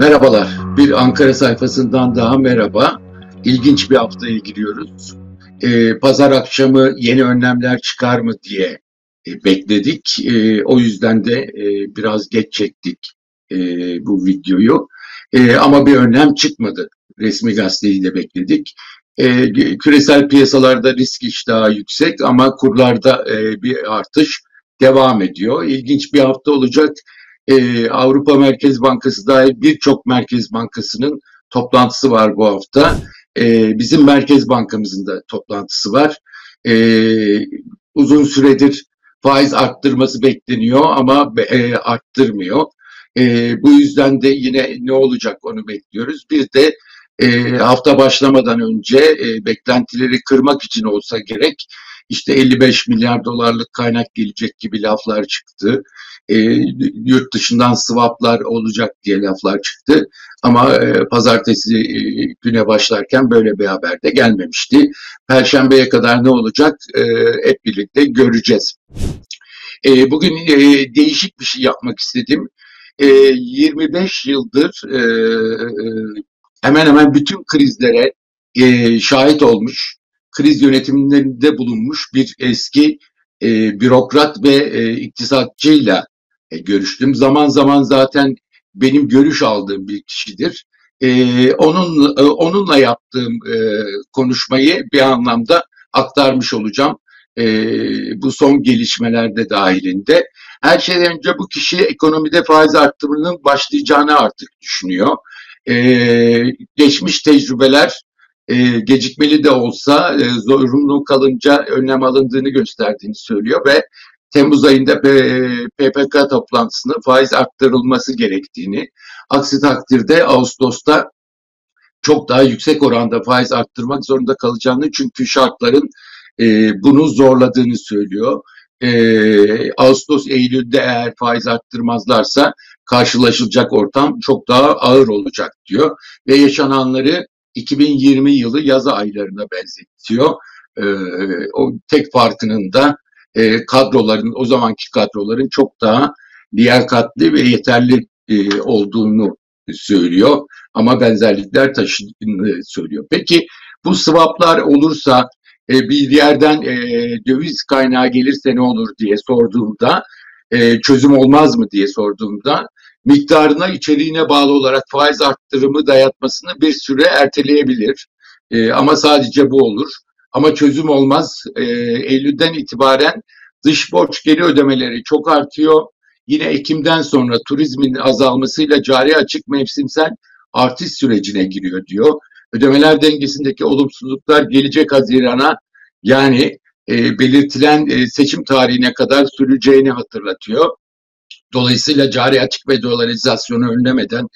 Merhabalar. Bir Ankara sayfasından daha merhaba. İlginç bir haftaya giriyoruz. Ee, pazar akşamı yeni önlemler çıkar mı diye e, bekledik. E, o yüzden de e, biraz geç çektik e, bu videoyu. E, ama bir önlem çıkmadı. Resmi gazeteyi de bekledik. E, küresel piyasalarda risk iştahı yüksek ama kurlarda e, bir artış devam ediyor. İlginç bir hafta olacak e, Avrupa Merkez Bankası dahil birçok Merkez Bankası'nın toplantısı var bu hafta. E, bizim Merkez Bankamızın da toplantısı var. E, uzun süredir faiz arttırması bekleniyor ama e, arttırmıyor. E, bu yüzden de yine ne olacak onu bekliyoruz. Bir de e, hafta başlamadan önce e, beklentileri kırmak için olsa gerek işte 55 milyar dolarlık kaynak gelecek gibi laflar çıktı e, yurt dışından swaplar olacak diye laflar çıktı. Ama e, pazartesi e, güne başlarken böyle bir haber de gelmemişti. Perşembeye kadar ne olacak e, hep birlikte göreceğiz. E, bugün e, değişik bir şey yapmak istedim. E, 25 yıldır e, e, hemen hemen bütün krizlere e, şahit olmuş, kriz yönetimlerinde bulunmuş bir eski e, bürokrat ve e, iktisatçıyla e, görüştüm. Zaman zaman zaten benim görüş aldığım bir kişidir. E, onun e, onunla yaptığım e, konuşmayı bir anlamda aktarmış olacağım. E, bu son gelişmelerde dahilinde. Her şeyden önce bu kişi ekonomide faiz arttırımının başlayacağını artık düşünüyor. E, geçmiş tecrübeler e, gecikmeli de olsa e, zorunlu kalınca önlem alındığını gösterdiğini söylüyor ve Temmuz ayında PPK toplantısında faiz arttırılması gerektiğini, aksi takdirde Ağustos'ta çok daha yüksek oranda faiz arttırmak zorunda kalacağını çünkü şartların e, bunu zorladığını söylüyor. E, Ağustos, Eylül'de eğer faiz arttırmazlarsa karşılaşılacak ortam çok daha ağır olacak diyor ve yaşananları 2020 yılı yaz aylarına benzetiyor. E, o tek farkının da e, kadroların, o zamanki kadroların çok daha liyakatli ve yeterli e, olduğunu söylüyor. Ama benzerlikler taşıdığını söylüyor. Peki bu swaplar olursa e, bir yerden e, döviz kaynağı gelirse ne olur diye sorduğumda e, çözüm olmaz mı diye sorduğumda miktarına içeriğine bağlı olarak faiz arttırımı dayatmasını bir süre erteleyebilir. E, ama sadece bu olur. Ama çözüm olmaz. E, Eylül'den itibaren dış borç geri ödemeleri çok artıyor. Yine Ekim'den sonra turizmin azalmasıyla cari açık mevsimsel artış sürecine giriyor diyor. Ödemeler dengesindeki olumsuzluklar gelecek Haziran'a yani e, belirtilen e, seçim tarihine kadar süreceğini hatırlatıyor. Dolayısıyla cari açık ve dolarizasyonu önlemeden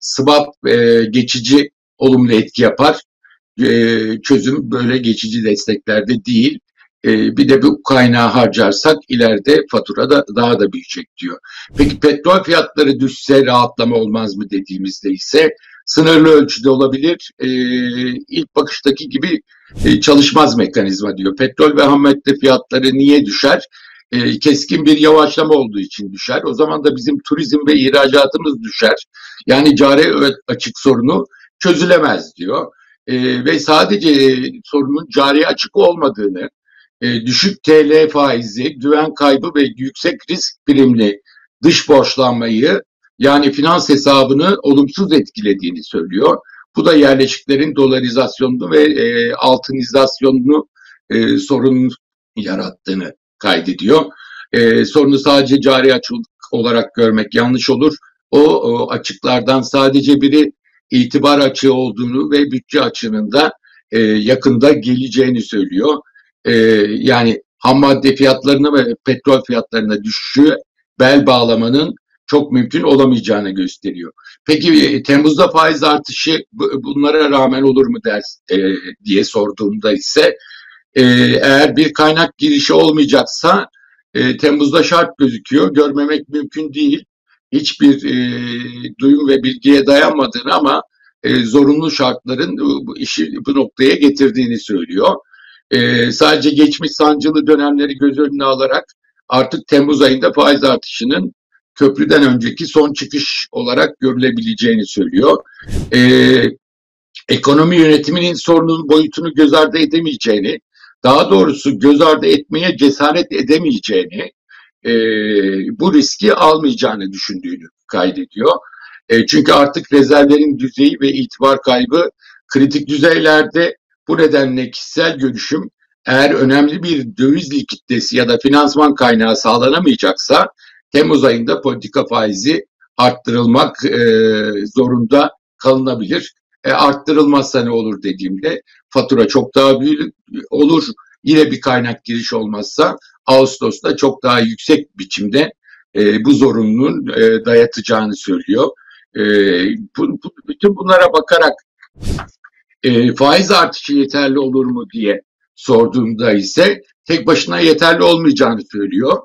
swap e, geçici olumlu etki yapar e, çözüm böyle geçici desteklerde değil. E, bir de bu kaynağı harcarsak ileride fatura da daha da büyüyecek diyor. Peki petrol fiyatları düşse rahatlama olmaz mı dediğimizde ise sınırlı ölçüde olabilir. E, ilk bakıştaki gibi e, çalışmaz mekanizma diyor. Petrol ve ham fiyatları niye düşer? E, keskin bir yavaşlama olduğu için düşer. O zaman da bizim turizm ve ihracatımız düşer. Yani cari açık sorunu çözülemez diyor e, ve sadece e, sorunun cari açık olmadığını, e, düşük TL faizi, güven kaybı ve yüksek risk primli dış borçlanmayı yani finans hesabını olumsuz etkilediğini söylüyor. Bu da yerleşiklerin dolarizasyonunu ve e, altinizasyonunu e, sorun yarattığını kaydediyor. E, sorunu sadece cari açık olarak görmek yanlış olur. O, o açıklardan sadece biri itibar açığı olduğunu ve bütçe açığının da e, yakında geleceğini söylüyor. E, yani ham madde fiyatlarına ve petrol fiyatlarına düşüşü bel bağlamanın çok mümkün olamayacağını gösteriyor. Peki e, Temmuz'da faiz artışı bunlara rağmen olur mu ders e, diye sorduğumda ise e, eğer bir kaynak girişi olmayacaksa e, Temmuz'da şart gözüküyor. Görmemek mümkün değil hiçbir e, duyum ve bilgiye dayanmadığını ama e, zorunlu şartların bu işi bu noktaya getirdiğini söylüyor. E, sadece geçmiş sancılı dönemleri göz önüne alarak artık Temmuz ayında faiz artışının köprüden önceki son çıkış olarak görülebileceğini söylüyor. E, ekonomi yönetiminin sorunun boyutunu göz ardı edemeyeceğini, daha doğrusu göz ardı etmeye cesaret edemeyeceğini, e, bu riski almayacağını düşündüğünü kaydediyor. E, çünkü artık rezervlerin düzeyi ve itibar kaybı kritik düzeylerde. Bu nedenle kişisel görüşüm eğer önemli bir döviz likiditesi ya da finansman kaynağı sağlanamayacaksa Temmuz ayında politika faizi arttırılmak e, zorunda kalınabilir. E, arttırılmazsa ne olur dediğimde fatura çok daha büyük olur. Yine bir kaynak giriş olmazsa Ağustos'ta çok daha yüksek biçimde e, bu zorunluluğun e, dayatacağını söylüyor. E, bu, bu, bütün bunlara bakarak e, faiz artışı yeterli olur mu diye sorduğumda ise tek başına yeterli olmayacağını söylüyor.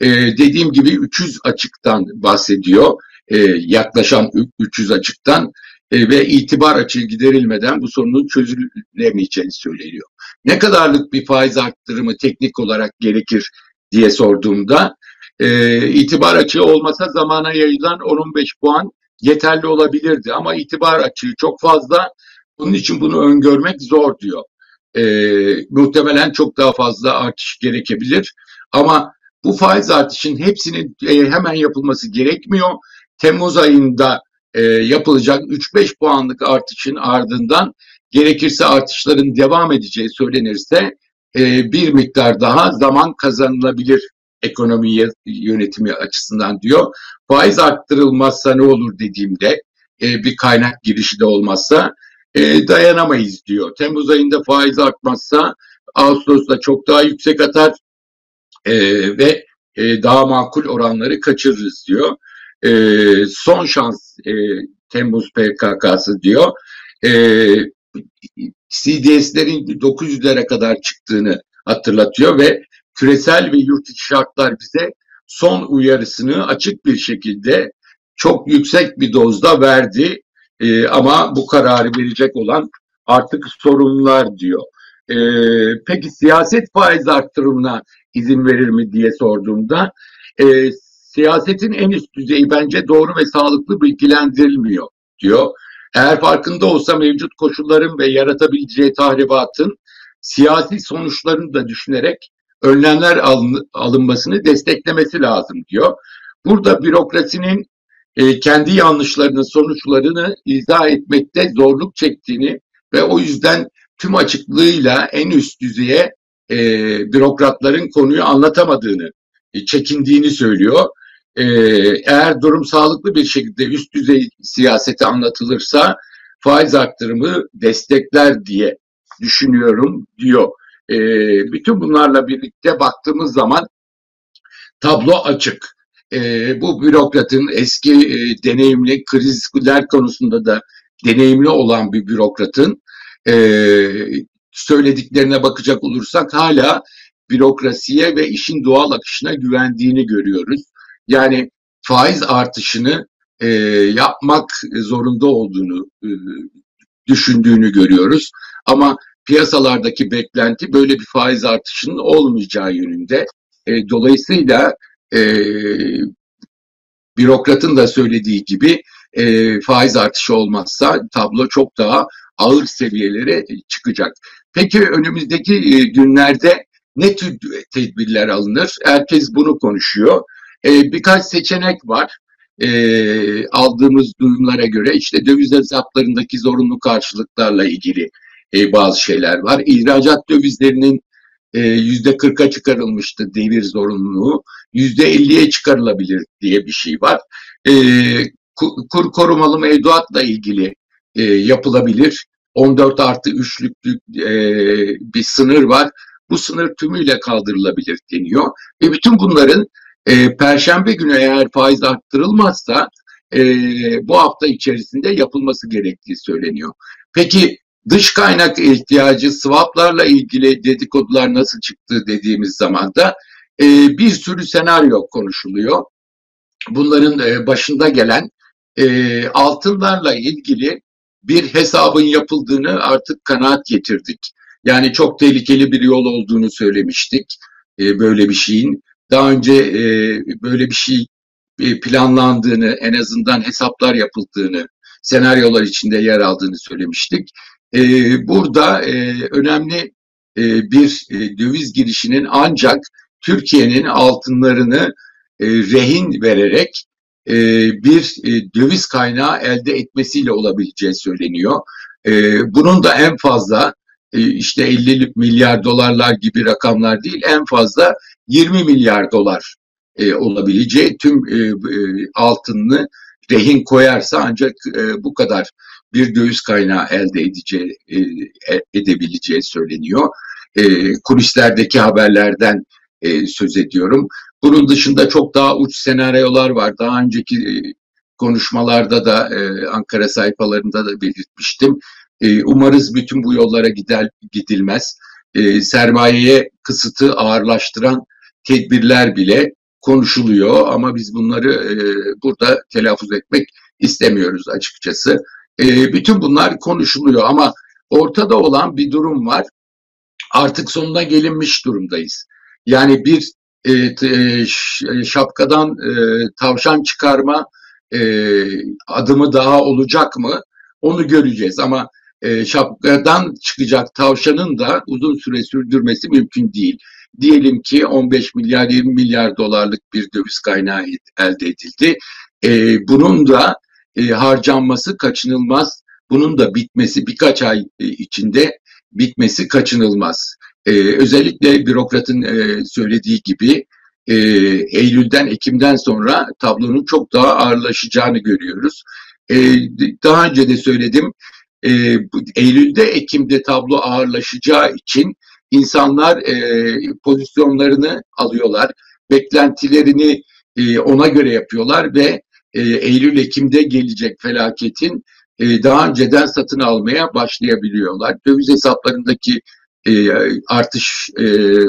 E, dediğim gibi 300 açıktan bahsediyor. E, yaklaşan 300 açıktan ve itibar açığı giderilmeden bu sorunun çözülemeyeceğini söyleniyor. Ne kadarlık bir faiz arttırımı teknik olarak gerekir diye sorduğumda e, itibar açığı olmasa zamana yayılan 10-15 puan yeterli olabilirdi ama itibar açığı çok fazla bunun için bunu öngörmek zor diyor. E, muhtemelen çok daha fazla artış gerekebilir ama bu faiz artışın hepsinin e, hemen yapılması gerekmiyor. Temmuz ayında e, yapılacak 3-5 puanlık artışın ardından gerekirse artışların devam edeceği söylenirse e, bir miktar daha zaman kazanılabilir ekonomi yönetimi açısından diyor. Faiz arttırılmazsa ne olur dediğimde e, bir kaynak girişi de olmazsa e, dayanamayız diyor. Temmuz ayında faiz artmazsa Ağustos'ta çok daha yüksek atar e, ve e, daha makul oranları kaçırırız diyor. E, son şans e, Temmuz PKK'sı diyor. E, CDS'lerin 900'lere kadar çıktığını hatırlatıyor ve küresel ve yurt içi şartlar bize son uyarısını açık bir şekilde çok yüksek bir dozda verdi. E, ama bu kararı verecek olan artık sorunlar diyor. E, peki siyaset faiz arttırımına izin verir mi diye sorduğumda e, siyasetin en üst düzeyi bence doğru ve sağlıklı bilgilendirilmiyor diyor. Eğer farkında olsa mevcut koşulların ve yaratabileceği tahribatın siyasi sonuçlarını da düşünerek önlemler alın, alınmasını desteklemesi lazım diyor. Burada bürokrasinin e, kendi yanlışlarının sonuçlarını izah etmekte zorluk çektiğini ve o yüzden tüm açıklığıyla en üst düzeye e, bürokratların konuyu anlatamadığını, e, çekindiğini söylüyor. E, eğer durum sağlıklı bir şekilde üst düzey siyaseti anlatılırsa faiz arttırımı destekler diye düşünüyorum diyor. E, bütün bunlarla birlikte baktığımız zaman tablo açık. E, bu bürokratın eski e, deneyimli krizler konusunda da deneyimli olan bir bürokratın e, söylediklerine bakacak olursak hala bürokrasiye ve işin doğal akışına güvendiğini görüyoruz. Yani faiz artışını e, yapmak zorunda olduğunu e, düşündüğünü görüyoruz. Ama piyasalardaki beklenti böyle bir faiz artışının olmayacağı yönünde. E, dolayısıyla e, bürokratın da söylediği gibi e, faiz artışı olmazsa tablo çok daha ağır seviyelere çıkacak. Peki önümüzdeki e, günlerde ne tür tedbirler alınır? Herkes bunu konuşuyor. E, birkaç seçenek var. E, aldığımız duyumlara göre işte döviz hesaplarındaki zorunlu karşılıklarla ilgili e, bazı şeyler var. İhracat dövizlerinin e, yüzde kırka çıkarılmıştı devir zorunluluğu. Yüzde elliye çıkarılabilir diye bir şey var. E, kur korumalı mevduatla ilgili e, yapılabilir. 14 artı 3'lük e, bir sınır var. Bu sınır tümüyle kaldırılabilir deniyor. Ve bütün bunların e, Perşembe günü eğer faiz arttırılmazsa e, bu hafta içerisinde yapılması gerektiği söyleniyor. Peki dış kaynak ihtiyacı swaplarla ilgili dedikodular nasıl çıktı dediğimiz zaman da e, bir sürü senaryo konuşuluyor. Bunların e, başında gelen e, altınlarla ilgili bir hesabın yapıldığını artık kanaat getirdik. Yani çok tehlikeli bir yol olduğunu söylemiştik e, böyle bir şeyin. Daha önce e, böyle bir şey e, planlandığını, en azından hesaplar yapıldığını, senaryolar içinde yer aldığını söylemiştik. E, burada e, önemli bir döviz girişinin ancak Türkiye'nin altınlarını rehin vererek bir döviz kaynağı elde etmesiyle olabileceği söyleniyor. Bunun da en fazla işte 50 milyar dolarlar gibi rakamlar değil en fazla 20 milyar dolar e, olabileceği tüm e, e, altınını rehin koyarsa ancak e, bu kadar bir döviz kaynağı elde edeceği e, e, edebileceği söyleniyor. E, kulislerdeki haberlerden e, söz ediyorum. Bunun dışında çok daha uç senaryolar var. Daha önceki e, konuşmalarda da e, Ankara sayfalarında da belirtmiştim. E, umarız bütün bu yollara gider gidilmez. E, sermayeye kısıtı ağırlaştıran tedbirler bile konuşuluyor ama biz bunları e, burada telaffuz etmek istemiyoruz açıkçası. E, bütün bunlar konuşuluyor ama ortada olan bir durum var. Artık sonuna gelinmiş durumdayız. Yani bir şapkadan tavşan çıkarma adımı daha olacak mı? Onu göreceğiz ama e, şapkadan çıkacak tavşanın da uzun süre sürdürmesi mümkün değil. Diyelim ki 15 milyar 20 milyar dolarlık bir döviz kaynağı elde edildi. E, bunun da e, harcanması kaçınılmaz. Bunun da bitmesi birkaç ay içinde bitmesi kaçınılmaz. Özellikle bürokratın söylediği gibi Eylül'den Ekim'den sonra tablonun çok daha ağırlaşacağını görüyoruz. Daha önce de söyledim e, Eylül'de Ekim'de tablo ağırlaşacağı için insanlar e, pozisyonlarını alıyorlar, beklentilerini e, ona göre yapıyorlar ve e, Eylül-Ekim'de gelecek felaketin e, daha önceden satın almaya başlayabiliyorlar. Döviz hesaplarındaki e, artış e,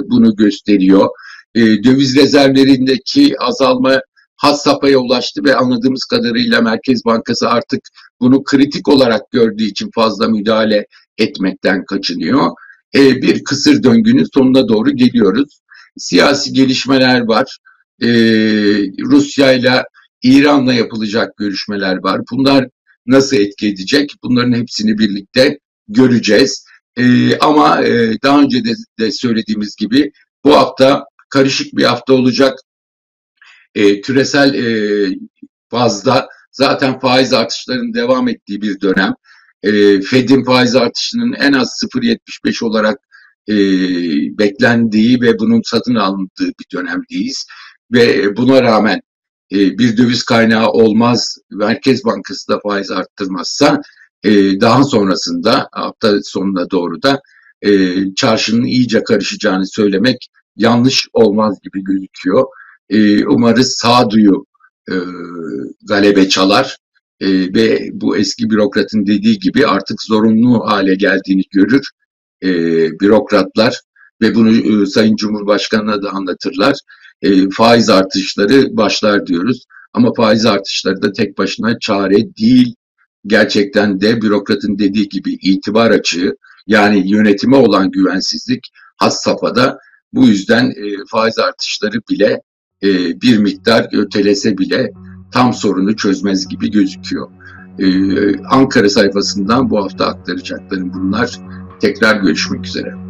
bunu gösteriyor. E, döviz rezervlerindeki azalma has safhaya ulaştı ve anladığımız kadarıyla Merkez Bankası artık bunu kritik olarak gördüğü için fazla müdahale etmekten kaçınıyor e, bir kısır döngünün sonuna doğru geliyoruz. Siyasi gelişmeler var. E, Rusya ile İran'la yapılacak görüşmeler var. Bunlar nasıl etki edecek? Bunların hepsini birlikte göreceğiz. E, ama e, daha önce de, de söylediğimiz gibi bu hafta karışık bir hafta olacak. E, küresel e, fazla zaten faiz artışlarının devam ettiği bir dönem e, Fed'in faiz artışının en az 0.75 olarak e, beklendiği ve bunun satın alındığı bir dönemdeyiz. Ve buna rağmen e, bir döviz kaynağı olmaz, Merkez Bankası da faiz arttırmazsa e, daha sonrasında hafta sonuna doğru da e, çarşının iyice karışacağını söylemek yanlış olmaz gibi gözüküyor. E, umarız sağduyu e, galebe çalar e, ve bu eski bürokratın dediği gibi artık zorunlu hale geldiğini görür e, bürokratlar ve bunu e, Sayın Cumhurbaşkanı'na da anlatırlar. E, faiz artışları başlar diyoruz ama faiz artışları da tek başına çare değil. Gerçekten de bürokratın dediği gibi itibar açığı yani yönetime olan güvensizlik has safhada bu yüzden e, faiz artışları bile e, bir miktar ötelese bile tam sorunu çözmez gibi gözüküyor. Ee, Ankara sayfasından bu hafta aktaracaklarım bunlar. Tekrar görüşmek üzere.